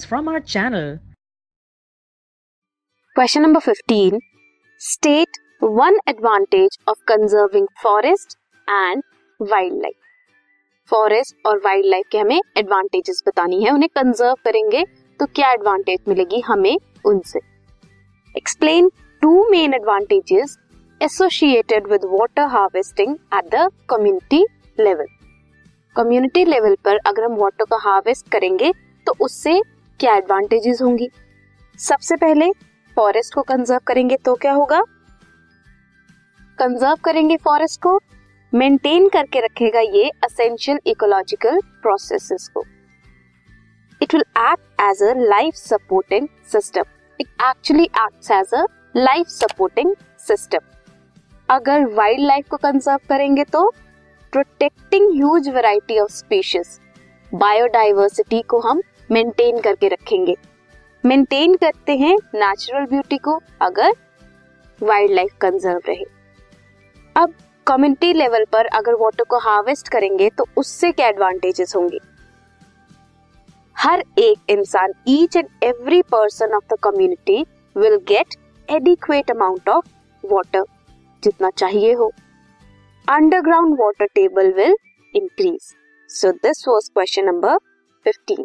videos from our channel. Question number 15. State one advantage of conserving forest and wildlife. Forest और wildlife के हमें advantages बतानी है, उन्हें कंजर्व करेंगे तो क्या एडवांटेज मिलेगी हमें उनसे explain two main advantages associated with water harvesting at the community level community level पर अगर हम वाटर का हार्वेस्ट करेंगे तो उससे क्या एडवांटेजेस होंगी? सबसे पहले फॉरेस्ट को कंजर्व करेंगे तो क्या होगा? कंजर्व करेंगे फॉरेस्ट को मेंटेन करके रखेगा ये असेंशियल इकोलॉजिकल प्रोसेसेस को। It will act as a life supporting system it actually act as a life supporting system अगर वाइल्ड लाइफ को कंजर्व करेंगे तो protecting huge variety of species biodiversity को हम मेंटेन करके रखेंगे। मेंटेन करते हैं नेचुरल ब्यूटी को अगर वाइल्ड लाइफ कंजर्व रहे। अब कम्युनिटी लेवल पर अगर वाटर को हार्वेस्ट करेंगे तो उससे क्या एडवांटेजेस होंगे? हर एक इंसान each and every person of the community will get adequate amount of water जितना चाहिए हो। Underground water table will increase so this was question number fifteen